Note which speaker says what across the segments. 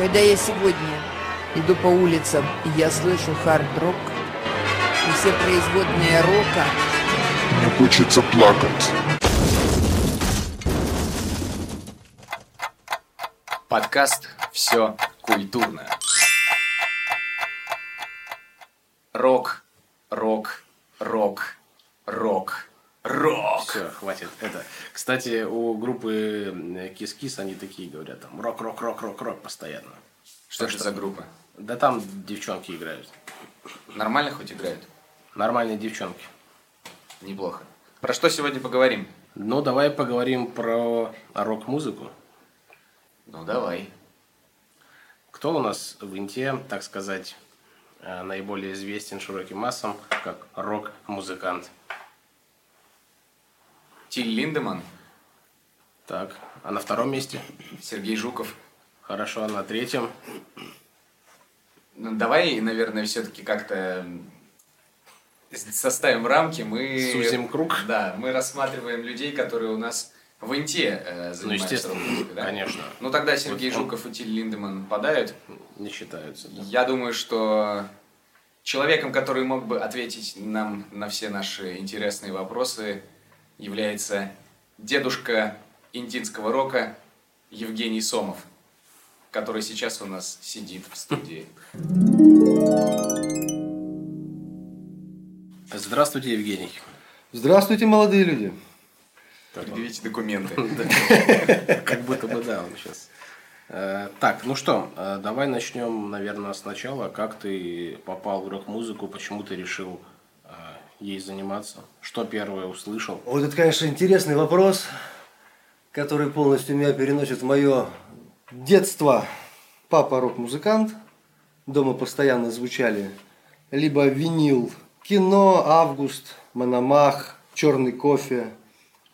Speaker 1: Когда я сегодня иду по улицам, и я слышу хард-рок, и все производные рока,
Speaker 2: Мне хочется плакать.
Speaker 3: Подкаст «Все культурно». Рок, рок, рок, рок, рок.
Speaker 4: Все, хватит. Это. Кстати, у группы Кис Кис они такие говорят, там рок, рок, рок, рок, рок постоянно.
Speaker 3: Что это за группа?
Speaker 4: Да там девчонки играют.
Speaker 3: Нормально хоть играют?
Speaker 4: Нормальные девчонки.
Speaker 3: Неплохо. Про что сегодня поговорим?
Speaker 4: Ну, давай поговорим про рок-музыку.
Speaker 3: Ну, давай.
Speaker 4: Кто у нас в Инте, так сказать, э, наиболее известен широким массам, как рок-музыкант?
Speaker 3: Тиль Линдеман,
Speaker 4: Так, а на втором месте?
Speaker 3: Сергей Жуков.
Speaker 4: Хорошо, а на третьем?
Speaker 3: Ну, давай, наверное, все-таки как-то составим рамки. Мы...
Speaker 4: Сузим круг?
Speaker 3: Да, мы рассматриваем людей, которые у нас в инте э,
Speaker 4: Ну,
Speaker 3: занимаются
Speaker 4: естественно,
Speaker 3: рок-музыкой, да?
Speaker 4: конечно.
Speaker 3: Ну, тогда Сергей
Speaker 4: Вот он-
Speaker 3: Жуков и Тиль Линдеман попадают.
Speaker 4: Не считаются. да.
Speaker 3: Я думаю, что человеком, который мог бы ответить нам на все наши интересные вопросы, является дедушка индинского рока Евгений Сомов, который сейчас у нас сидит в студии.
Speaker 4: Здравствуйте, Евгений.
Speaker 5: Здравствуйте, молодые люди.
Speaker 3: Предъявите документы.
Speaker 4: Как будто бы да, он сейчас. Так, ну что, э, давай начнем, наверное, сначала. Как ты попал в рок-музыку, почему ты решил э, ей заниматься? Что первое услышал?
Speaker 5: Вот это, конечно, интересный вопрос, который полностью меня переносит в мое детство. Папа рок-музыкант. Дома постоянно звучали либо винил кино, август, Мономах, черный кофе,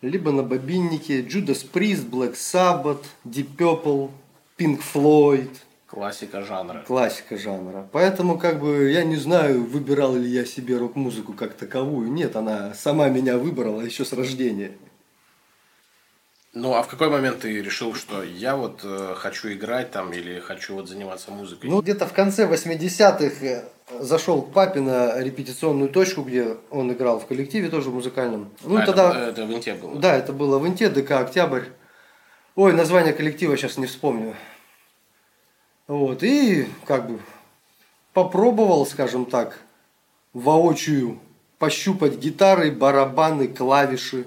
Speaker 5: либо на бобиннике Judas Priest, Black Sabbath, Deep Purple, Pink Floyd,
Speaker 4: Классика жанра.
Speaker 5: классика жанра. Поэтому, как бы, я не знаю, выбирал ли я себе рок-музыку как таковую. Нет, она сама меня выбрала еще с рождения.
Speaker 4: Ну, а в какой момент ты решил, что я вот э, хочу играть там или хочу вот заниматься музыкой?
Speaker 5: Ну, где-то в конце 80-х э, зашел к папе на репетиционную точку, где он играл в коллективе тоже музыкальном. Ну,
Speaker 4: А, это-
Speaker 5: тогда...
Speaker 4: это, в Инте было?
Speaker 5: Да, это было в Инте, ДК «Октябрь». Ой, название коллектива сейчас не вспомню. Вот, и как бы попробовал, скажем так, воочию пощупать гитары, барабаны, клавиши.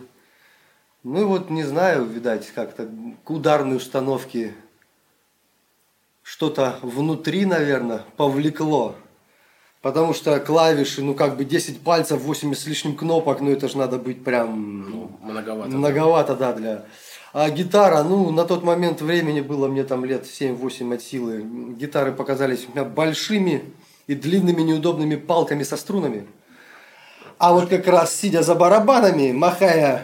Speaker 5: Ну и вот, не знаю, видать, как-то к ударной установке что-то внутри, наверное, повлекло. Потому что клавиши, ну как бы 10 пальцев, 80 с лишним кнопок, ну это же надо быть прям
Speaker 4: Ну, многовато.
Speaker 5: Многовато, да, для... А гитара, ну, на тот момент времени было мне там лет 7-8 от силы. Гитары показались у меня большими и длинными неудобными палками со струнами. А вот как раз сидя за барабанами, махая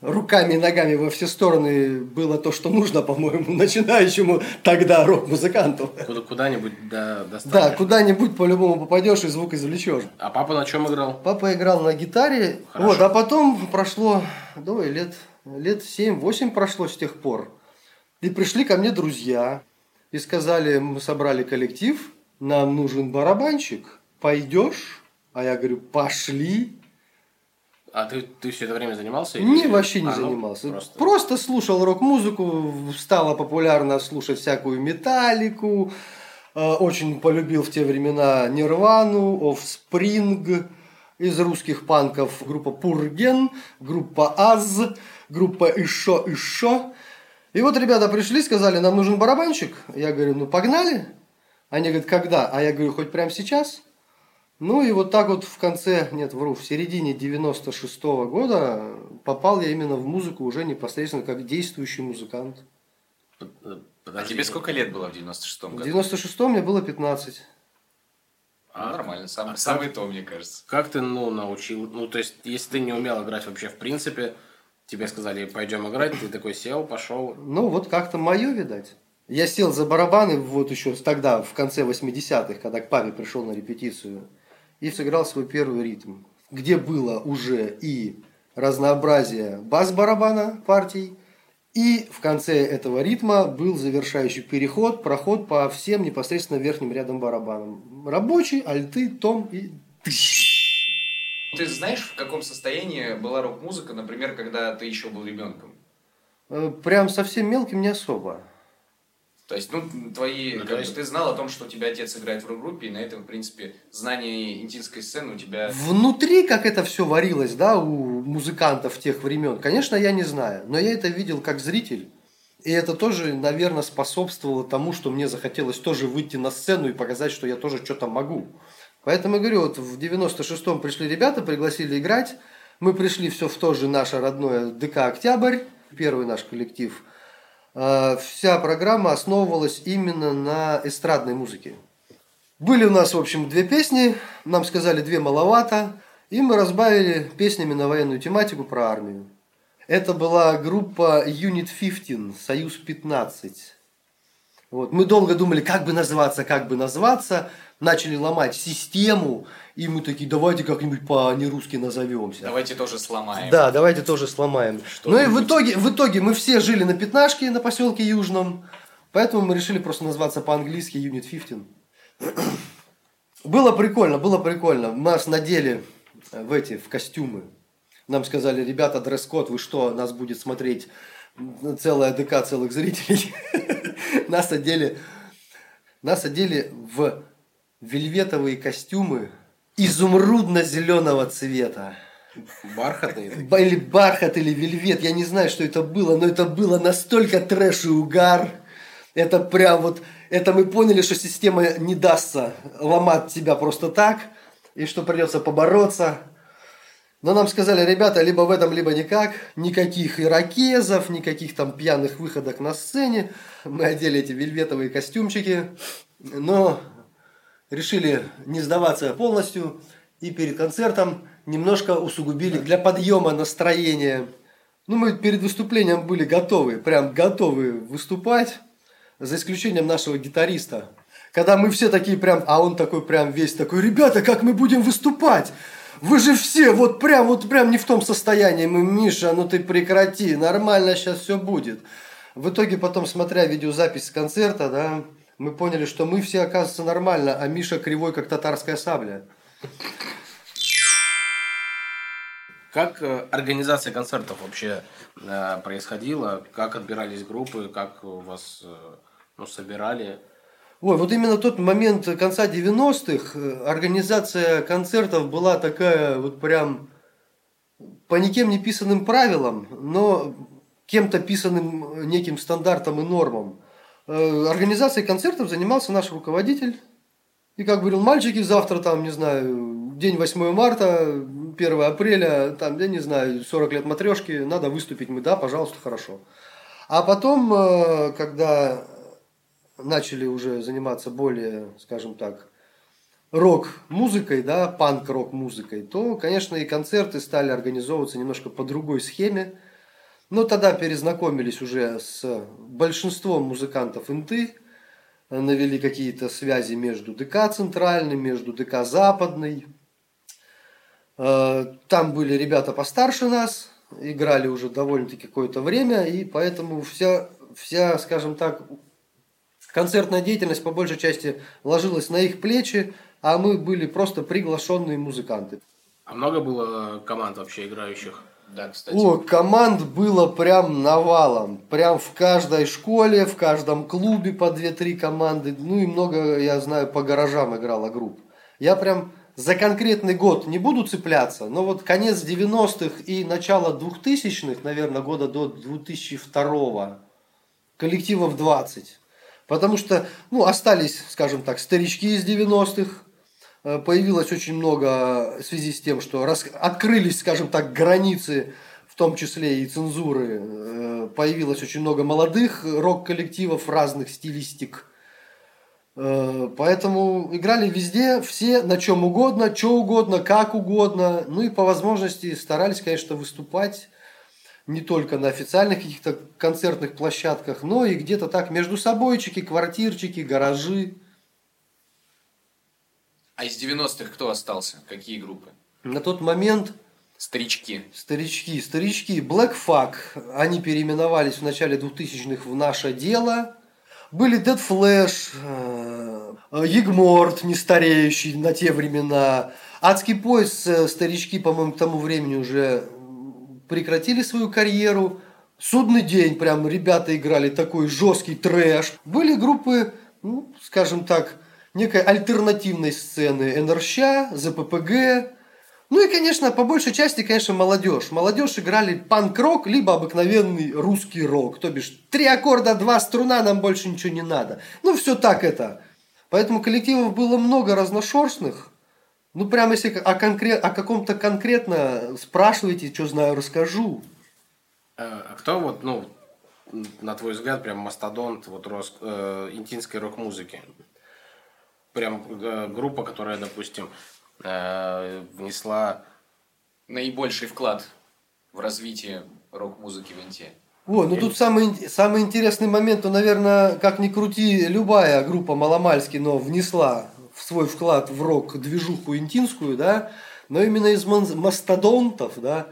Speaker 5: руками и ногами во все стороны, было то, что нужно, по-моему, начинающему тогда рок-музыканту.
Speaker 4: Куда- Куда-нибудь до,
Speaker 5: Да,
Speaker 4: достанешь.
Speaker 5: куда-нибудь по-любому попадешь и звук извлечешь.
Speaker 4: А папа на чем играл?
Speaker 5: Папа играл на гитаре,
Speaker 4: Хорошо.
Speaker 5: вот, а потом прошло, давай, лет, лет 7-8 прошло с тех пор. И пришли ко мне друзья и сказали, мы собрали коллектив, нам нужен барабанщик, пойдешь? А я говорю, пошли.
Speaker 4: А ты, ты все это время занимался? или-
Speaker 5: Не, вообще не
Speaker 4: А, ну,
Speaker 5: занимался.
Speaker 4: просто.
Speaker 5: просто. слушал рок-музыку, стало популярно слушать всякую металлику. Э, Очень полюбил в те времена Нирвану, Offspring, из русских панков группа Пурген, группа Аз, группа Ишо Ишо. И вот ребята пришли, сказали, нам нужен барабанщик. Я говорю, ну погнали. Они говорят, когда? А я говорю, хоть прямо сейчас. Ну и вот так вот в конце, нет, вру, в середине 96 года попал я именно в музыку уже непосредственно как действующий музыкант.
Speaker 4: Э,
Speaker 3: А
Speaker 4: подожди.
Speaker 3: тебе сколько лет было в 96-м
Speaker 5: В
Speaker 3: году?
Speaker 5: 96 мне было 15.
Speaker 3: А, нормально, сам-
Speaker 4: а
Speaker 3: самый то, мне кажется.
Speaker 4: Как ты, ну, научил? Ну, то есть, если ты не умел играть вообще в принципе, тебе сказали, пойдем играть, ты такой сел, пошел.
Speaker 5: Ну, вот как-то мое, видать. Я сел за барабаны вот еще тогда, в конце 80-х, когда к папе пришел на репетицию, и сыграл свой первый ритм, где было уже и разнообразие бас-барабана партий, И в конце этого ритма был завершающий переход, проход по всем непосредственно верхним рядом барабанам. Рабочий, альты, том и.
Speaker 3: Ты знаешь, в каком состоянии была рок-музыка, например, когда ты еще был ребенком?
Speaker 5: Э, Прям совсем мелким не особо.
Speaker 3: То есть, ну, твои,
Speaker 4: Ну,
Speaker 3: как бы,
Speaker 4: есть-
Speaker 3: ты знал о том, что у тебя отец играет в рок-группе, и на этом, в принципе, знание интинской сцены у тебя...
Speaker 5: Внутри, как это все варилось, да, у музыкантов тех времен, конечно, я не знаю, но я это видел как зритель. И это тоже, наверное, способствовало тому, что мне захотелось тоже выйти на сцену и показать, что я тоже что-то могу. Поэтому я говорю, вот в 96-м пришли ребята, пригласили играть. Мы пришли все в то же наше родное ДК «Октябрь», первый наш коллектив. А, Вся программа основывалась именно на эстрадной музыке. Были у нас, в общем, две песни, нам сказали две маловато, и мы разбавили песнями на военную тематику про армию. Это была группа Unit 15, Союз 15. Вот. Мы долго думали, как бы называться, как бы назваться, начали ломать систему, и мы такие, давайте как-нибудь по-нерусски назовемся.
Speaker 3: Давайте тоже сломаем.
Speaker 5: Да, давайте тоже сломаем. ну и в итоге, в итоге мы все жили на пятнашке на поселке Южном, поэтому мы решили просто назваться по-английски Unit 15. Было прикольно, было прикольно. Нас надели в эти, в костюмы. Нам сказали, ребята, дресс-код, вы что, нас будет смотреть целая ДК целых зрителей. Нас одели, нас одели в вельветовые костюмы изумрудно-зеленого цвета.
Speaker 4: Бархатные такие.
Speaker 5: Ба- Или бархат, или вельвет, я не знаю, что это было, но это было настолько трэш и угар. Это прям вот, это мы поняли, что система не дастся ломать тебя просто так, и что придется побороться. Но нам сказали, ребята, либо в этом, либо никак. Никаких ирокезов, никаких там пьяных выходок на сцене. Мы одели эти вельветовые костюмчики. Но решили не сдаваться полностью и перед концертом немножко усугубили для подъема настроения. Ну, мы перед выступлением были готовы, прям готовы выступать, за исключением нашего гитариста. Когда мы все такие прям, а он такой прям весь такой, ребята, как мы будем выступать? Вы же все вот прям, вот прям не в том состоянии. Мы, Миша, ну ты прекрати, нормально сейчас все будет. В итоге потом, смотря видеозапись концерта, да, мы поняли, что мы все, оказывается, нормально, а Миша кривой, как татарская сабля.
Speaker 4: Как э, организация концертов вообще э, происходила? Как отбирались группы? Как вас э, ну, собирали?
Speaker 5: Ой, вот именно тот момент конца 90-х, э, организация концертов была такая вот прям по никем не писанным правилам, но кем-то писанным неким стандартам и нормам. Э, Организацией концертов занимался наш руководитель. И как говорил, мальчики, завтра там, не знаю, день 8 марта, 1 апреля, там, я не знаю, 40 лет матрешки, надо выступить. Мы, да, пожалуйста, хорошо. А потом, э, когда начали уже заниматься более, скажем так, рок-музыкой, да, панк-рок-музыкой, то, конечно, и концерты стали организовываться немножко по другой схеме. Но тогда перезнакомились уже с большинством музыкантов Инты, навели какие-то связи между ДК центральной, между ДК западной. Э, Там были ребята постарше нас, играли уже довольно-таки какое-то время, и поэтому вся, вся, скажем так, концертная деятельность по большей части ложилась на их плечи, а мы были просто приглашенные музыканты.
Speaker 4: А много было команд вообще играющих?
Speaker 3: Да, кстати.
Speaker 5: О, команд было прям навалом. Прям в каждой школе, в каждом клубе по 2-3 команды. Ну и много, я знаю, по гаражам играла групп. Я прям за конкретный год не буду цепляться, но вот конец 90-х и начало 2000-х, наверное, года до 2002 коллективов 20. Потому что, ну, остались, скажем так, старички из 90-х, Э, появилось очень много в связи с тем, что рас... открылись, скажем так, границы, в том числе и цензуры. Э, Появилось очень много молодых рок-коллективов разных стилистик. Э, Поэтому играли везде, все на чем угодно, что угодно, как угодно. Ну и по возможности старались, конечно, выступать не только на официальных каких-то концертных площадках, но и где-то так между собойчики, квартирчики, гаражи.
Speaker 3: А из 90-х кто остался? Какие группы?
Speaker 5: На тот момент
Speaker 3: Старички.
Speaker 5: Старички, старички. Black Flag, они переименовались в начале 2000-х в «Наше дело». Были Dead Flash, э, Егморт, не стареющий на те времена. Адский пояс, э, старички, по-моему, к тому времени уже прекратили свою карьеру. Судный день, прям ребята играли такой жесткий трэш. Были группы, ну, скажем так, некой альтернативной сцены. НРЩ, ЗППГ, ну и, конечно, по большей части, конечно, молодежь. Молодежь играли панк-рок, либо обыкновенный русский рок. То бишь, три аккорда, два струна, нам больше ничего не надо. Ну, все так это. Поэтому коллективов было много разношерстных. Ну, прямо если о, конкрет, о каком-то конкретно спрашиваете, что знаю, расскажу.
Speaker 4: Э, а кто вот, ну, на твой взгляд, прям мастодонт вот рос, э, интинской рок-музыки? Прям э, группа, которая, допустим, э, внесла
Speaker 3: Наибольший вклад в развитие рок-музыки в Инте.
Speaker 5: Ой, ну тут самый, самый интересный момент, то, наверное, как ни крути, любая группа Маломальски, но внесла свой вклад в рок-движуху интинскую, да, но именно из мастодонтов, да,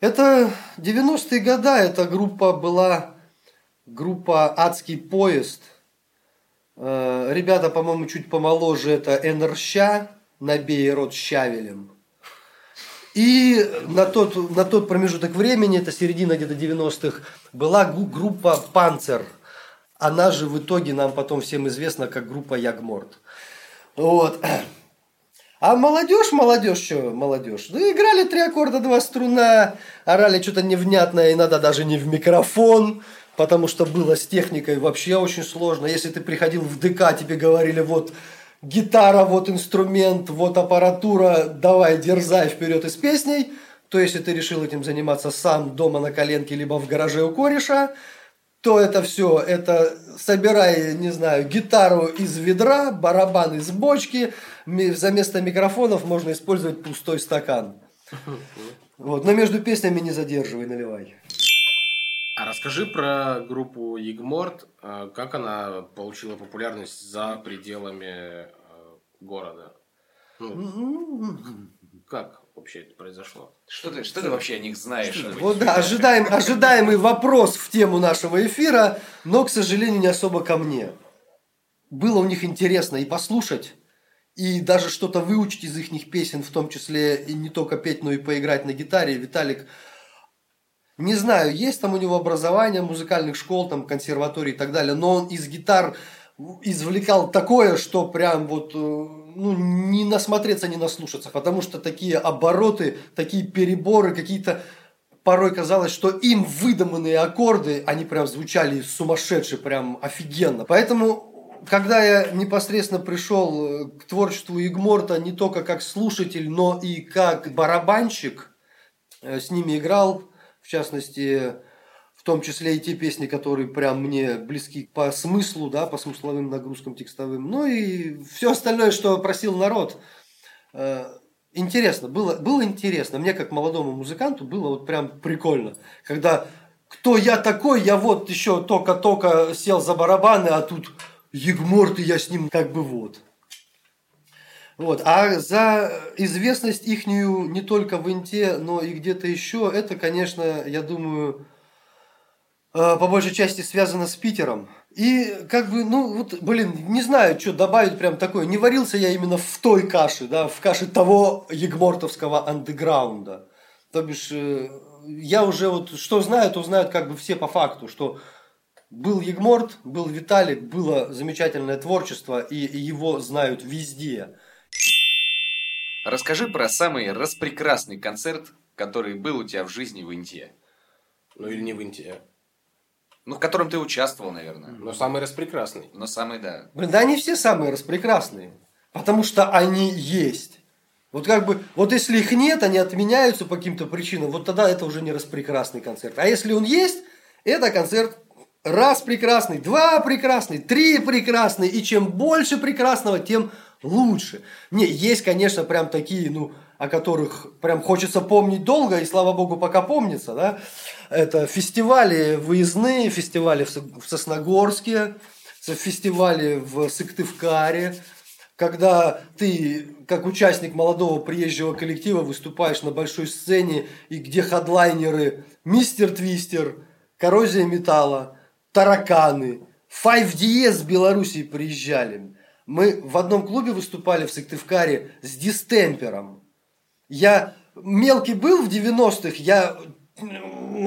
Speaker 5: это 90-е годы, эта группа была группа «Адский поезд». Э, ребята, по-моему, чуть помоложе, это НРЩ, набей рот щавелем. И на тот, на тот промежуток времени, это середина где-то 90-х, была группа «Панцер». Она же в итоге нам потом всем известна как группа Ягморт. Вот. А молодежь, молодежь, что молодежь? Ну, играли три аккорда, два струна, орали что-то невнятное, иногда даже не в микрофон, потому что было с техникой вообще очень сложно. Если ты приходил в ДК, тебе говорили, вот гитара, вот инструмент, вот аппаратура, давай, дерзай вперед из песней. То если ты решил этим заниматься сам дома на коленке, либо в гараже у кореша, то это все, это собирай, не знаю, гитару из ведра, барабан из бочки, за место микрофонов можно использовать пустой стакан. Вот, но между песнями не задерживай, наливай.
Speaker 4: А расскажи про группу Егморт, э, как она получила популярность за пределами э, города? Ну, как вообще это произошло?
Speaker 3: Что ты, что ты вообще о них знаешь?
Speaker 5: Вот да, ожидаем, ожидаемый вопрос в тему нашего эфира, но, к сожалению, не особо ко мне. Было у них интересно и послушать, и даже что-то выучить из их песен, в том числе и не только петь, но и поиграть на гитаре. Виталик не знаю, есть там у него образование музыкальных школ, там, консерватории и так далее, но он из гитар извлекал такое, что прям вот э, ну, не насмотреться, не наслушаться, потому что такие обороты, такие переборы, какие-то порой казалось, что им выдуманные аккорды, они прям звучали сумасшедше, прям офигенно. Поэтому, когда я непосредственно пришел э, к творчеству Игморта не только как слушатель, но и как барабанщик, э, с ними играл, в частности, в том числе и те песни, которые прям мне близки по смыслу, да, по смысловым нагрузкам текстовым. Ну и все остальное, что просил народ. Э, интересно, было, было интересно. Мне, как молодому музыканту, было вот прям прикольно. Когда кто я такой, я вот еще только-только сел за барабаны, а тут Егморт, и я с ним как бы вот. Вот. А за известность ихнюю не только в Инте, но и где-то еще, это, конечно, я думаю, по большей части связано с Питером. И как бы, ну вот, блин, не знаю, что добавить прям такое. Не варился я именно в той каше, да, в каше того егмортовского андеграунда. То бишь, э, я уже вот, что знаю, то знают как бы все по факту, что был Егморт, был Виталик, было замечательное творчество, и его знают везде.
Speaker 3: Расскажи про самый распрекрасный концерт, который был у тебя в жизни в Инте.
Speaker 4: Ну или не в Инте.
Speaker 3: Ну, в котором ты участвовал, наверное.
Speaker 4: Но самый распрекрасный.
Speaker 3: Но самый, да.
Speaker 5: Блин, да они все самые распрекрасные. Потому что они есть. Вот как бы, вот если их нет, они отменяются по каким-то причинам, вот тогда это уже не распрекрасный концерт. А если он есть, это концерт раз прекрасный, два прекрасный, три прекрасный. И чем больше прекрасного, тем лучше. Не, есть, конечно, прям такие, ну, о которых прям хочется помнить долго, и слава богу, пока помнится, да. Это фестивали выездные, фестивали в Сосногорске, фестивали в Сыктывкаре, когда ты, как участник молодого приезжего коллектива, выступаешь на большой сцене, и где хадлайнеры Мистер Твистер, Коррозия металла, Тараканы, Five DS с Белоруссии приезжали. Мы в одном клубе выступали в Сыктывкаре с дистемпером. Я мелкий был в 90-х, я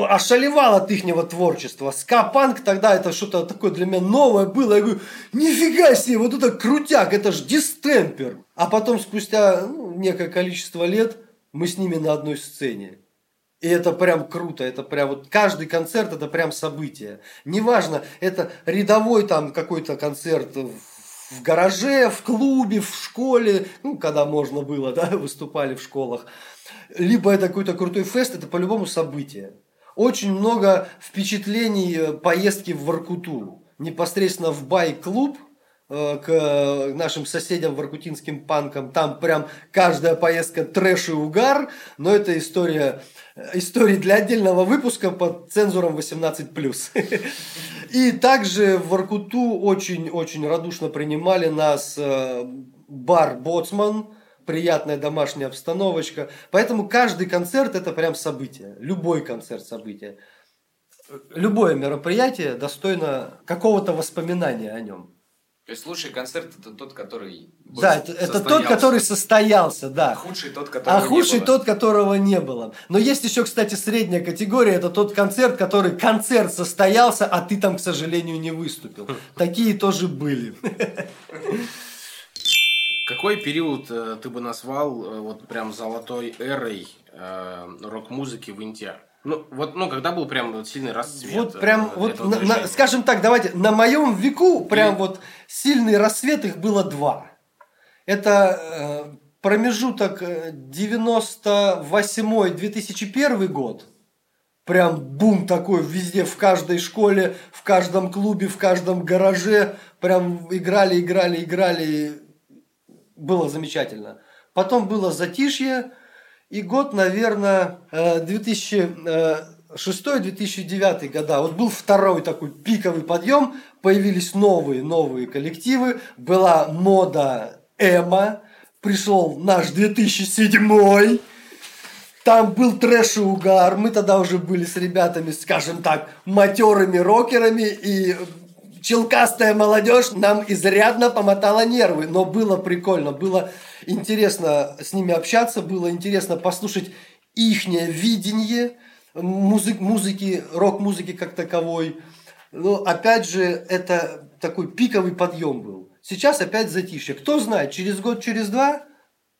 Speaker 5: ошалевал от ихнего творчества. Скапанк тогда это что-то такое для меня новое было. Я говорю, нифига себе, вот это крутяк, это ж дистемпер. А потом спустя ну, некое количество лет мы с ними на одной сцене. И это прям круто, это прям вот каждый концерт это прям событие. Неважно, это рядовой там какой-то концерт в гараже, в клубе, в школе, ну, когда можно было, да, выступали в школах. Либо это какой-то крутой фест, это по-любому событие. Очень много впечатлений э, поездки в Воркуту. Непосредственно в байк-клуб, э, к нашим соседям воркутинским панкам. Там прям каждая поездка трэш и угар, но это история, э, история для отдельного выпуска под цензуром 18+. И также в Воркуту очень-очень радушно принимали нас бар «Боцман», приятная домашняя обстановочка. Поэтому каждый концерт это прям событие. Любой концерт событие. Любое мероприятие достойно какого-то воспоминания о нем.
Speaker 3: То есть лучший концерт это тот, который
Speaker 5: да, это, это тот, который состоялся, да.
Speaker 3: А худший тот, которого
Speaker 5: а худший не было. тот, которого не было. Но есть еще, кстати, средняя категория. Это тот концерт, который концерт состоялся, а ты там, к сожалению, не выступил. Такие тоже были.
Speaker 4: Какой период э, ты бы назвал э, вот прям золотой эрой э, рок-музыки в Инте? Ну, вот, ну, когда был прям вот сильный расцвет.
Speaker 5: Вот э, прям, вот, на, на, скажем так, давайте, на моем веку прям И... вот сильный рассвет их было два. Это э, промежуток 98-2001 год. Прям бум такой везде, в каждой школе, в каждом клубе, в каждом гараже. Прям играли, играли, играли было замечательно. Потом было затишье, и год, наверное, 2006-2009 года. Вот был второй такой пиковый подъем, появились новые, новые коллективы, была мода Эма, пришел наш 2007 там был трэш и угар. Мы тогда уже были с ребятами, скажем так, матерыми рокерами. И челкастая молодежь нам изрядно помотала нервы, но было прикольно, было интересно с ними общаться, было интересно послушать ихнее видение музык, музыки, рок-музыки как таковой. Но опять же, это такой пиковый подъем был. Сейчас опять затишье. Кто знает, через год, через два,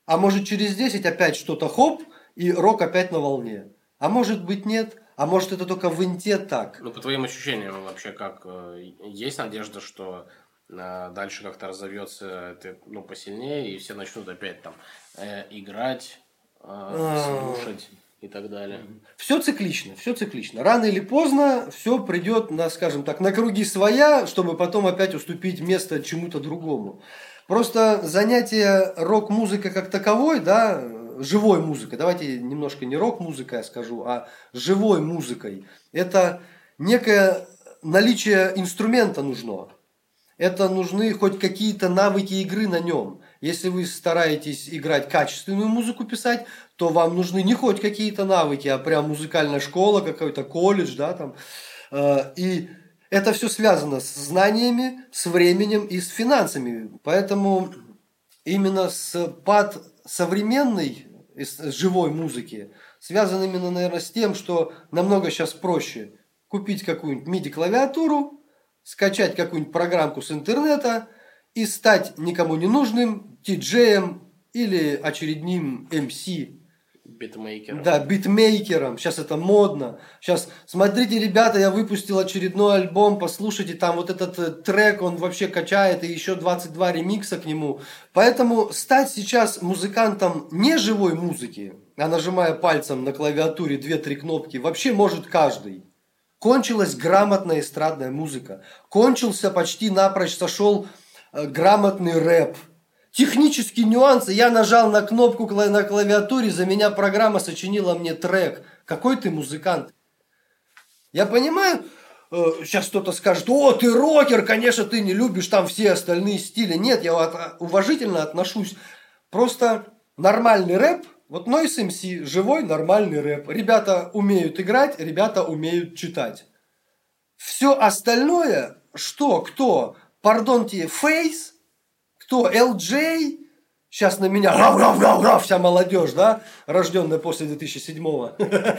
Speaker 5: а может через десять опять что-то хоп, и рок опять на волне. А может быть нет. А может это только в Инте так?
Speaker 4: Ну, по твоим ощущениям вообще как? Э, есть надежда, что э, дальше как-то разовьется это ну, посильнее, и все начнут опять там э, играть, э, а. слушать и так далее.
Speaker 5: Все циклично, все циклично. Рано или поздно все придет на, скажем так, на круги своя, чтобы потом опять уступить место чему-то другому. Просто занятие рок-музыкой как таковой, да, живой музыкой, давайте немножко не рок-музыкой скажу, а живой музыкой, это некое наличие инструмента нужно. Это нужны хоть какие-то навыки игры на нем. Если вы стараетесь играть качественную музыку писать, то вам нужны не хоть какие-то навыки, а прям музыкальная школа, какой-то колледж, да, там. Э, и это все связано с знаниями, с временем и с финансами. Поэтому именно с под современной живой музыки связан именно, наверное, с тем, что намного сейчас проще купить какую-нибудь MIDI-клавиатуру, скачать какую-нибудь программку с интернета и стать никому не нужным диджеем или очередным MC
Speaker 4: Битмейкером.
Speaker 5: Да, битмейкером. Сейчас это модно. Сейчас, смотрите, ребята, я выпустил очередной альбом, послушайте, там вот этот э, трек, он вообще качает, и еще 22 ремикса к нему. Поэтому стать сейчас музыкантом не живой музыки, а нажимая пальцем на клавиатуре 2-3 кнопки, вообще может каждый. Кончилась грамотная эстрадная музыка. Кончился почти напрочь, сошел э, грамотный рэп – Технические нюансы. Я нажал на кнопку на клавиатуре, за меня программа сочинила мне трек. Какой ты музыкант? Я понимаю, сейчас кто-то скажет, о, ты рокер, конечно, ты не любишь там все остальные стили. Нет, я от- уважительно отношусь. Просто нормальный рэп, вот Noise MC, живой нормальный рэп. Ребята умеют играть, ребята умеют читать. Все остальное, что, кто, пардонте, Фейс, кто, LJ, сейчас на меня, рав, рав, рав, рав, вся молодежь, да, рожденная после 2007-го.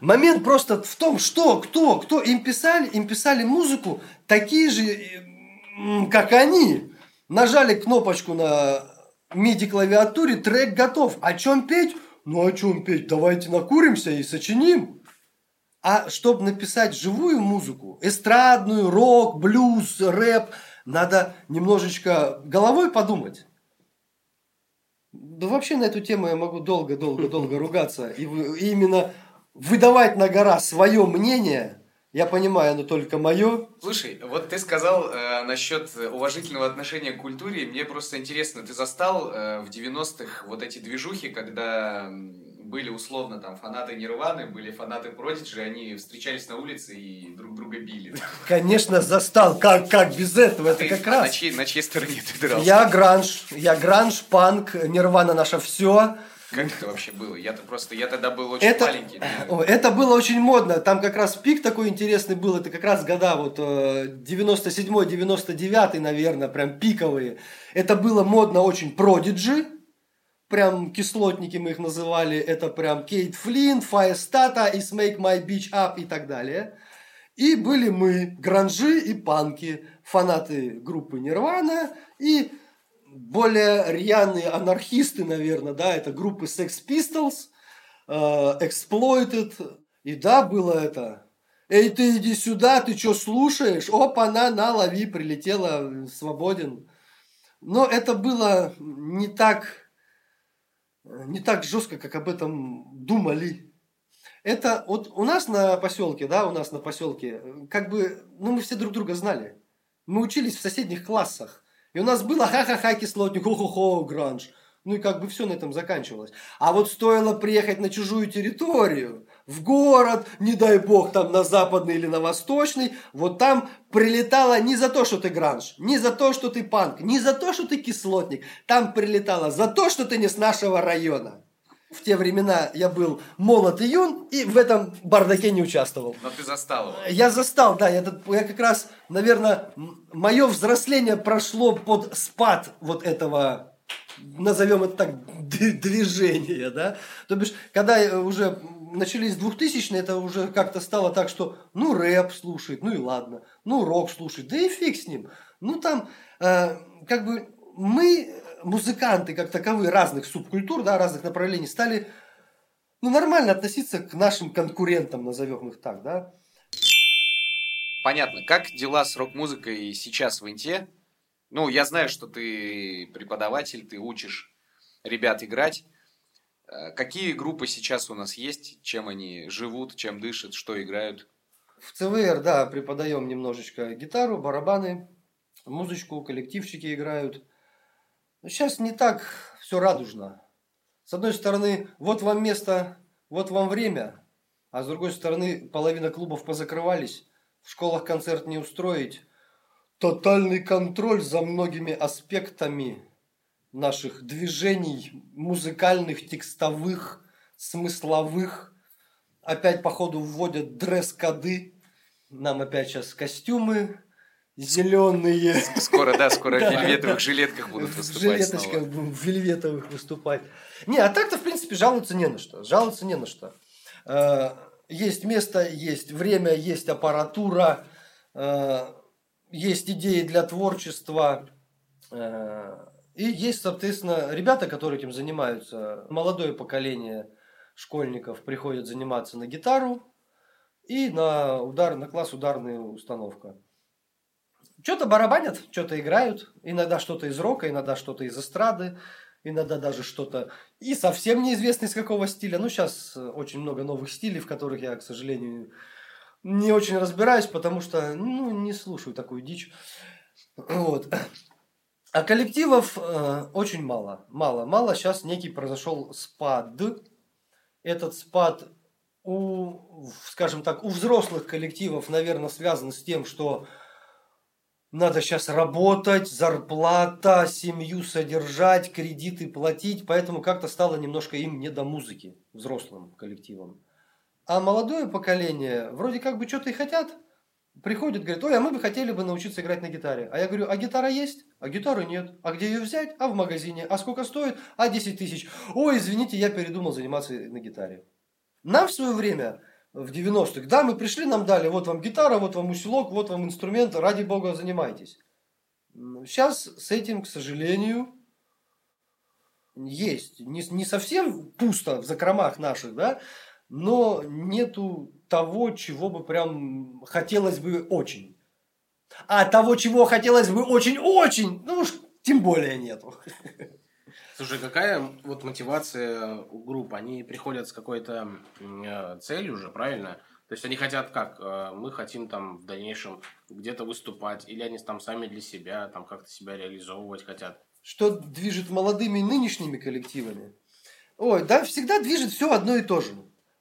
Speaker 5: Момент просто в том, что, кто, кто им писали, им писали музыку такие же, м, как они. Нажали кнопочку на MIDI клавиатуре, трек готов. О чем петь? Ну о чем петь? Давайте накуримся и сочиним. А чтобы написать живую музыку, эстрадную, рок, блюз, рэп, надо немножечко головой подумать. Да вообще на эту тему я могу долго-долго-долго ругаться. И, именно выдавать на гора свое мнение, я понимаю, оно только мое.
Speaker 3: Слушай, вот ты сказал э, насчет уважительного отношения к культуре. Мне просто интересно, ты застал э, в 90-х вот эти движухи, когда были условно там фанаты Нирваны, были фанаты Продиджи, они встречались на улице и друг друга били.
Speaker 5: Конечно, застал. Как, как без этого? Это
Speaker 3: Ты-
Speaker 5: как
Speaker 3: а На
Speaker 5: раз.
Speaker 3: чьей, на чьей стороне ты дрался?
Speaker 5: Я гранж. Я гранж, панк, нирвана наше все.
Speaker 3: Как это вообще было? Я-то просто, я тогда был очень
Speaker 5: Это,
Speaker 3: маленький.
Speaker 5: О, это было очень модно. Там как раз пик такой интересный был. Это как раз года вот э, 97-99, наверное, прям пиковые. Это было модно очень продиджи. Прям кислотники мы их называли. Это прям Кейт Флинн, Фаестата, и Make My Beach Up и так далее. И были мы, гранжи и панки, фанаты группы Нирвана и более рьяные анархисты, наверное, да, это группы Sex Pistols, э, Exploited. И да, было это. Эй, ты иди сюда, ты что слушаешь? Опа, на, на, лови, прилетела, свободен. Но это было не так, не так жестко, как об этом думали. Это вот у нас на поселке, да, у нас на поселке, э, как бы, ну, мы все друг друга знали. Мы учились в соседних классах. И у нас было ха-ха-ха кислотник, хо-хо-хо, гранж. Ну и как бы все на этом заканчивалось. А вот стоило приехать на чужую территорию, в город, не дай бог, там на западный или на восточный, вот там прилетало не за то, что ты гранж, не за то, что ты панк, не за то, что ты кислотник. Там прилетало за то, что ты не с нашего района. В те времена я был молод и юн, и в этом бардаке не участвовал.
Speaker 3: Но ты застал его.
Speaker 5: Я застал, да, я, я как раз, наверное, мое взросление прошло под спад вот этого, назовем это так, д- движения, да. То бишь, когда э, уже начались 2000 это уже как-то стало так, что ну рэп слушает, ну и ладно, ну рок слушает, да и фиг с ним. Ну там, э, как бы мы, музыканты как таковые разных субкультур, да, разных направлений, стали ну, нормально относиться к нашим конкурентам, назовем их так, да.
Speaker 3: Понятно. Как дела с рок-музыкой сейчас в Инте? Ну, я знаю, что ты преподаватель, ты учишь ребят играть. Э, Какие группы сейчас у нас есть? Чем они живут, чем дышат, что играют?
Speaker 5: В ЦВР, да, преподаем немножечко гитару, барабаны, музычку, коллективчики играют. Но сейчас не так все радужно. С одной стороны, вот вам место, вот вам время, а с другой стороны, половина клубов позакрывались, в школах концерт не устроить. Тотальный контроль за многими аспектами наших движений, музыкальных, текстовых, смысловых. Опять, походу, вводят дресс-коды. Нам опять сейчас костюмы зеленые.
Speaker 3: Скоро, да, скоро в вельветовых жилетках будут
Speaker 5: В
Speaker 3: выступать
Speaker 5: жилеточках,
Speaker 3: снова.
Speaker 5: будем в вельветовых выступать. Не, а так-то, в принципе, жаловаться не на что. Жаловаться не на что. Э, Есть место, есть время, есть аппаратура, э, есть идеи для творчества. э, И есть, соответственно, ребята, которые этим занимаются. Молодое поколение школьников приходят заниматься на гитару и на, удар, на класс ударная установка. Что-то барабанят, что-то играют. Иногда что-то из рока, иногда что-то из эстрады, иногда даже что-то и совсем неизвестно из какого стиля. Ну, сейчас очень много новых стилей, в которых я, к сожалению, не очень разбираюсь, потому что, ну, не слушаю такую дичь. Вот. А коллективов э, очень мало. Мало, мало. Сейчас некий произошел спад. Этот спад у, скажем так, у взрослых коллективов, наверное, связан с тем, что надо сейчас работать, зарплата, семью содержать, кредиты платить, поэтому как-то стало немножко им не до музыки, взрослым коллективам. А молодое поколение вроде как бы что-то и хотят, приходят, говорят, ой, а мы бы хотели бы научиться играть на гитаре. А я говорю, а гитара есть? А гитары нет. А где ее взять? А в магазине. А сколько стоит? А 10 тысяч. Ой, извините, я передумал заниматься на гитаре. Нам в свое время в 90-х. Да, мы пришли, нам дали, вот вам гитара, вот вам усилок, вот вам инструмент, ради бога занимайтесь. Сейчас с этим, к сожалению, есть. Не, не совсем пусто в закромах наших, да, но нету того, чего бы прям хотелось бы очень. А того, чего хотелось бы очень-очень, ну уж тем более нету.
Speaker 4: Слушай, какая вот мотивация у групп? Они приходят с какой-то э, целью уже, правильно? То есть они хотят как? Э, мы хотим там в дальнейшем где-то выступать, или они там сами для себя, там как-то себя реализовывать хотят?
Speaker 5: Что движет молодыми нынешними коллективами? Ой, да, всегда движет все одно и то же.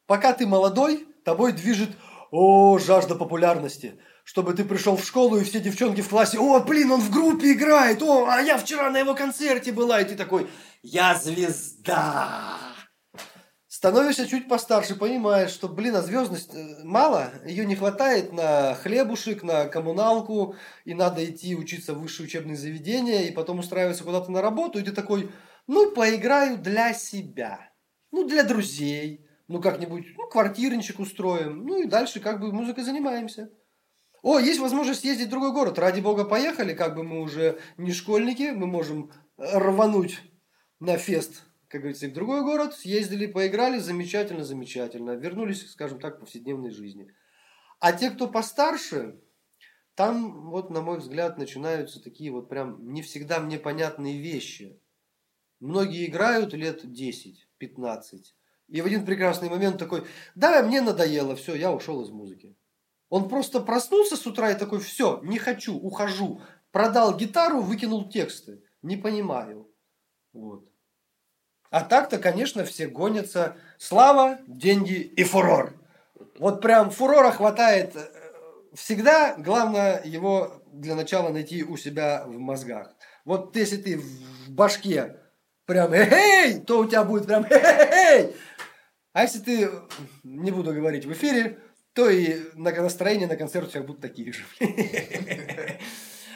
Speaker 5: Пока ты молодой, тобой движет о, жажда популярности. Чтобы ты пришел в школу, и все девчонки в классе, о, блин, он в группе играет, о, а я вчера на его концерте была, и ты такой, я звезда. Становишься чуть постарше, понимаешь, что, блин, а звездность э, мало, ее не хватает на хлебушек, на коммуналку, и надо идти учиться в высшее учебное заведение, и потом устраиваться куда-то на работу, и ты такой, ну, поиграю для себя, ну, для друзей, ну, как-нибудь, ну, квартирничек устроим, ну, и дальше как бы музыкой занимаемся. О, есть возможность ездить в другой город. Ради бога, поехали. Как бы мы уже не школьники, мы можем рвануть на фест, как говорится, в другой город. Съездили, поиграли, замечательно, замечательно. Вернулись, скажем так, к повседневной жизни. А те, кто постарше, там, вот, на мой взгляд, начинаются такие вот прям не всегда мне понятные вещи. Многие играют лет 10-15. И в один прекрасный момент такой, да, мне надоело, все, я ушел из музыки. Он просто проснулся с утра и такой, все, не хочу, ухожу. Продал гитару, выкинул тексты. Не понимаю. Вот. А так-то, конечно, все гонятся. Слава, деньги и фурор. Вот прям фурора хватает э, всегда. Главное его для начала найти у себя в мозгах. Вот если ты в башке прям эй, то у тебя будет прям эй. А если ты, не буду говорить в эфире, то и настроение на концерт у тебя будут такие же.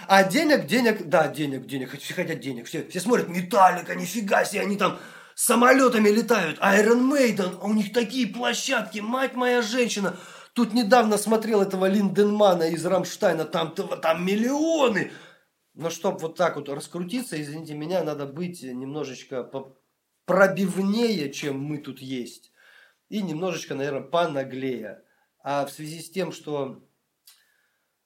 Speaker 5: А денег, денег, да, денег, денег, все хотят денег. Все, все смотрят, Металлика, нифига себе, они там самолетами летают. Iron Maiden, а у них такие площадки, мать моя женщина. Тут недавно смотрел этого Линденмана из Рамштайна, там, там миллионы. Но чтобы вот так вот раскрутиться, извините меня, надо быть немножечко пробивнее, чем мы тут есть. И немножечко, наверное, понаглее. А в связи с тем, что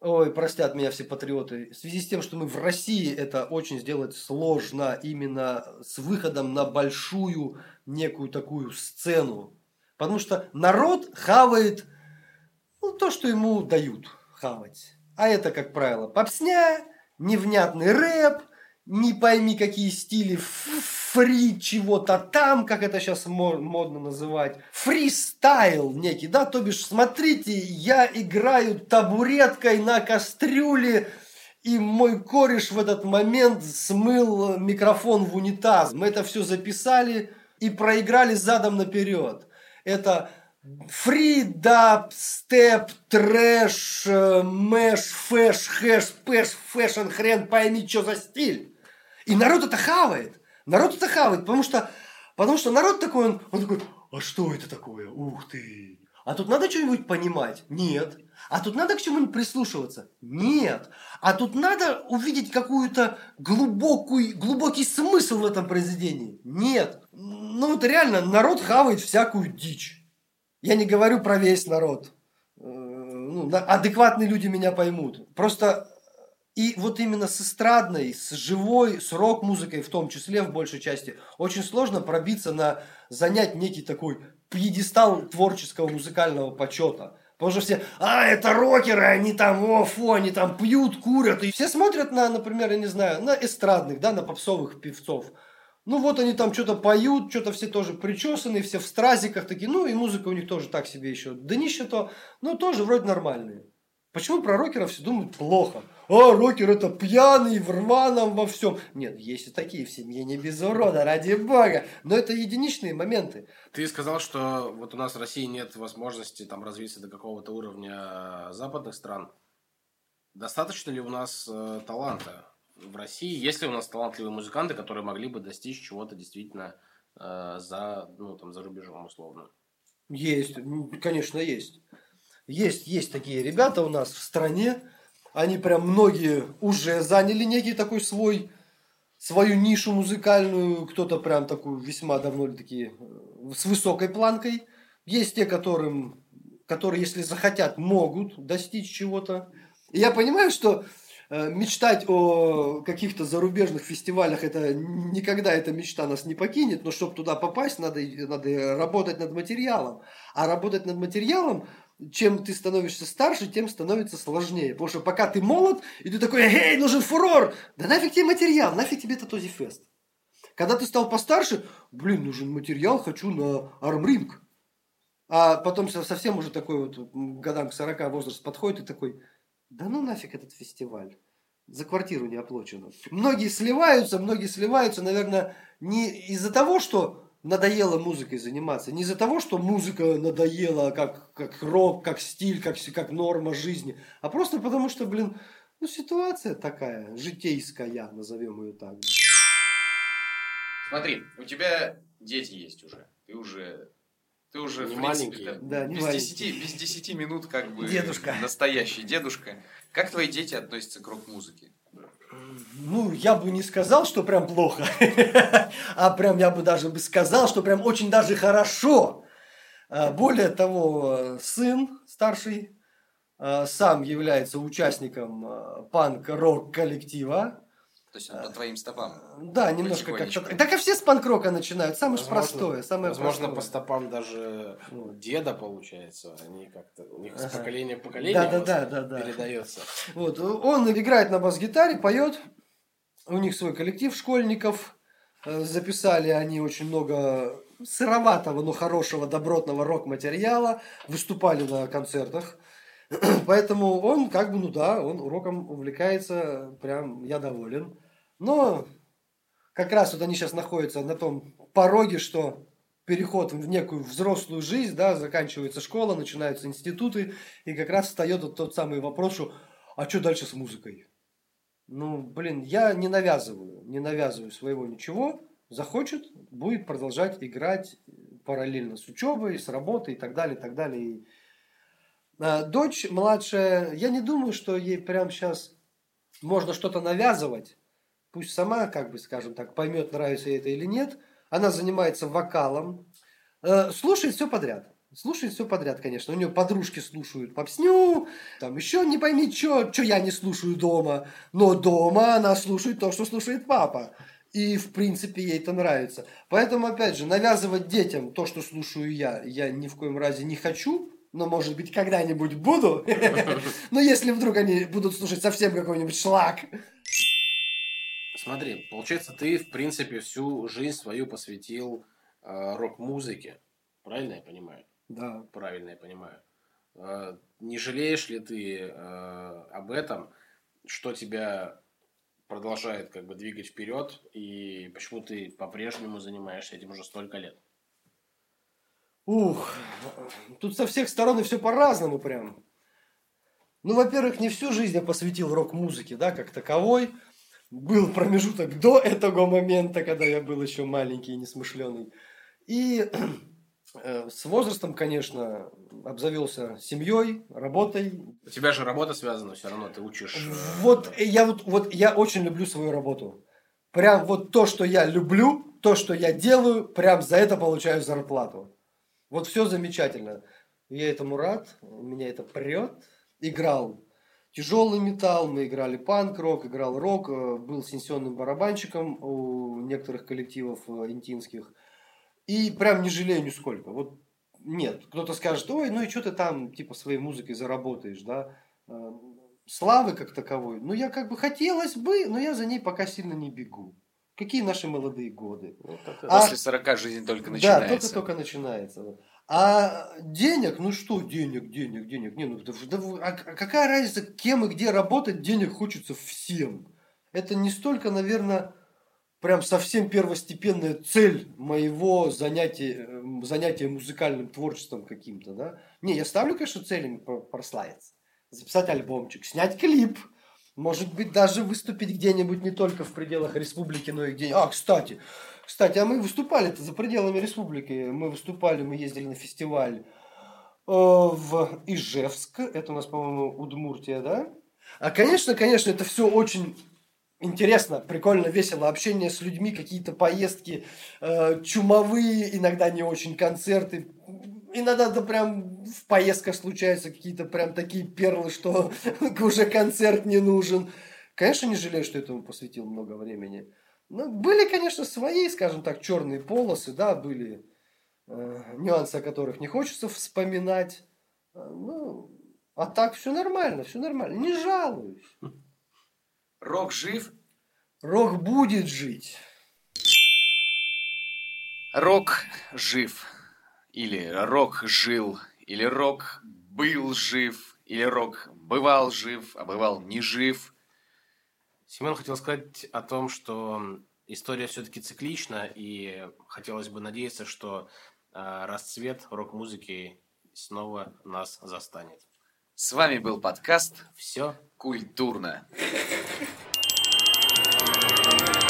Speaker 5: Ой, простят меня все патриоты. В связи с тем, что мы в России это очень сделать сложно именно с выходом на большую некую такую сцену. Потому что народ хавает ну, то, что ему дают хавать. А это, как правило, попсня, невнятный рэп, не пойми какие стили фри чего-то там, как это сейчас модно называть, фристайл некий, да, то бишь, смотрите, я играю табуреткой на кастрюле, и мой кореш в этот момент смыл микрофон в унитаз. Мы это все записали и проиграли задом наперед. Это free, dub, step, trash, mash, fash, hash, pash, fashion, хрен пойми, что за стиль. И народ это хавает. Народ это хавает, потому что, потому что народ такой, он, он такой, а что это такое? Ух ты! А тут надо что-нибудь понимать? Нет. А тут надо к чему-нибудь прислушиваться? Нет. А тут надо увидеть какую-то глубокую, глубокий смысл в этом произведении? Нет. Ну вот реально, народ хавает всякую дичь. Я не говорю про весь народ. Э, ну, адекватные люди меня поймут. Просто и вот именно с эстрадной, с живой, с рок-музыкой в том числе, в большей части, очень сложно пробиться на, занять некий такой пьедестал творческого музыкального почета. Потому что все, а, это рокеры, они там, о, фу, они там пьют, курят. И все смотрят на, например, я не знаю, на эстрадных, да, на попсовых певцов. Ну вот они там что-то поют, что-то все тоже причесанные, все в стразиках такие. Ну и музыка у них тоже так себе еще. Да нище то, но тоже вроде нормальные. Почему про рокеров все думают плохо? А, рокер это пьяный, в рваном во всем. Нет, есть и такие в семье, не без урода, ради бога. Но это единичные моменты.
Speaker 4: Ты сказал, что вот у нас в России нет возможности там развиться до какого-то уровня западных стран. Достаточно ли у нас э, таланта в России? Есть ли у нас талантливые музыканты, которые могли бы достичь чего-то действительно э, за, ну, там, за рубежом условно?
Speaker 5: Есть, конечно, есть. Есть, есть такие ребята у нас в стране. Они прям многие уже заняли некий такой свой, свою нишу музыкальную. Кто-то прям такую весьма давно такие э, с высокой планкой. Есть те, которым, которые, если захотят, могут достичь чего-то. И я понимаю, что э, мечтать о каких-то зарубежных фестивалях, это никогда эта мечта нас не покинет, но чтобы туда попасть, надо, надо работать над материалом. А работать над материалом, чем ты становишься старше, тем становится сложнее. Потому что пока ты молод, и ты такой, эй, нужен фурор, да нафиг тебе материал, нафиг тебе этот Фест. Когда ты стал постарше, блин, нужен материал, хочу на армринг. А потом совсем уже такой вот годам к 40 возраст подходит и такой, да ну нафиг этот фестиваль. За квартиру не оплачено. Многие сливаются, многие сливаются, наверное, не из-за того, что надоело музыкой заниматься. Не из-за того, что музыка надоела как, как рок, как стиль, как, как норма жизни, а просто потому, что, блин, ну, ситуация такая, житейская, назовем ее так.
Speaker 3: Смотри, у тебя дети есть уже. Ты уже ты уже,
Speaker 4: не
Speaker 3: в
Speaker 4: принципе,
Speaker 3: маленький.
Speaker 5: Да, не
Speaker 3: без,
Speaker 5: маленький.
Speaker 3: 10, без 10 минут как бы
Speaker 5: Дедушка.
Speaker 3: настоящий дедушка. Как твои дети относятся к рок-музыке?
Speaker 5: Ну, я бы не сказал, что прям плохо, а прям я бы даже бы сказал, что прям очень даже хорошо. А, Более того, сын старший а, сам является участником а, панк-рок коллектива.
Speaker 3: То есть он по твоим стопам.
Speaker 5: Да, немножко как-то. Так и все с панк-рока начинают. Самое ж
Speaker 4: Возможно-
Speaker 5: простое, самое
Speaker 4: Возможно,
Speaker 5: простое.
Speaker 4: по стопам даже ну, деда получается. Они как-то у них с
Speaker 5: Ага.
Speaker 4: поколения в поколение
Speaker 5: Да, да, да, да.
Speaker 4: передается.
Speaker 5: Вот, он играет на бас-гитаре, поет. У них свой коллектив школьников. Э, Записали они очень много сыроватого, но хорошего, добротного рок-материала. Выступали на концертах. Поэтому он как бы, ну да, он уроком увлекается, прям я доволен. Но как раз вот они сейчас находятся на том пороге, что переход в некую взрослую жизнь, да, заканчивается школа, начинаются институты, и как раз встает вот тот самый вопрос, что а что дальше с музыкой? Ну, блин, я не навязываю, не навязываю своего ничего. Захочет, будет продолжать играть параллельно с учебой, с работой и так далее, и так далее. И, а, дочь младшая, я не думаю, что ей прямо сейчас можно что-то навязывать. Пусть сама, как бы, скажем так, поймет, нравится ей это или нет. Она занимается вокалом, Э, слушает все подряд. Слушает все подряд, конечно. У нее подружки слушают попсню, там еще не пойми, что, что я не слушаю дома. Но дома она слушает то, что слушает папа. И, в принципе, ей это нравится. Поэтому, опять же, навязывать детям то, что слушаю я, я ни в коем разе не хочу. Но, может быть, когда-нибудь буду. Но если вдруг они будут слушать совсем какой-нибудь шлак.
Speaker 4: Смотри, получается, ты, в принципе, всю жизнь свою посвятил э, рок-музыке. Правильно я понимаю?
Speaker 5: Да.
Speaker 4: Правильно я понимаю. Э, не жалеешь ли ты э, об этом, что тебя продолжает как бы двигать вперед, и почему ты по-прежнему занимаешься этим уже столько лет?
Speaker 5: Ух, тут со всех сторон и все по-разному прям. Ну, во-первых, не всю жизнь я посвятил рок-музыке, да, как таковой. Был промежуток до этого момента, когда я был еще маленький и несмышленый. И э, с возрастом, конечно, обзавелся семьей, работой.
Speaker 4: У тебя же работа связана, все равно ты учишь. э,
Speaker 5: Вот э, я вот, вот я очень люблю свою работу. Прям вот то, что я люблю, то, что я делаю, прям за это получаю зарплату. Вот все замечательно. Я этому рад, меня это прет. Играл тяжелый металл, мы играли панк-рок, играл рок, э, был сенсионным барабанщиком у некоторых коллективов э, интинских. И прям не жалею нисколько. Вот нет, кто-то скажет, ой, ну и что ты там типа своей музыкой заработаешь, да? Э, Славы как таковой. Ну, я как бы хотелось бы, но я за ней пока сильно не бегу. Какие наши молодые годы?
Speaker 4: Вот и-
Speaker 5: А-
Speaker 3: После 40 жизнь только
Speaker 5: Да,
Speaker 3: начинается.
Speaker 5: только-только начинается. А денег, ну что денег, денег, денег, не, ну да, да а, какая разница, кем и где работать, денег хочется всем. Это не столько, наверное, прям совсем первостепенная цель моего занятия, э, занятия музыкальным творчеством каким-то, да. Не, я ставлю, конечно, целями про- прославиться, записать альбомчик, снять клип, может быть, даже выступить где-нибудь не только в пределах республики, но и где А, кстати, кстати, а мы выступали-то за пределами республики. Мы выступали, мы ездили на фестиваль э, в Ижевск. Это у нас, по-моему, Удмуртия, да? А, конечно, конечно, это все очень интересно, прикольно, весело. Общение с людьми, какие-то поездки, э, чумовые, иногда не очень концерты. Иногда да прям в поездках случаются какие-то прям такие перлы, что уже концерт не нужен. Конечно, не жалею, что этому посвятил много времени. Ну, были, конечно, свои, скажем так, черные полосы, да, были э, нюансы, о которых не хочется вспоминать. А, Ну, а так все нормально, все нормально. Не жалуюсь.
Speaker 3: Рок жив,
Speaker 5: Рок будет жить.
Speaker 3: рок жив. Или рок жил, или рок был жив, или рок бывал жив, а бывал не жив.
Speaker 4: Семен хотел сказать о том, что история все-таки циклична, и хотелось бы надеяться, что а, расцвет рок-музыки снова нас застанет.
Speaker 3: С вами был подкаст
Speaker 4: «Все
Speaker 3: культурно». Thank you.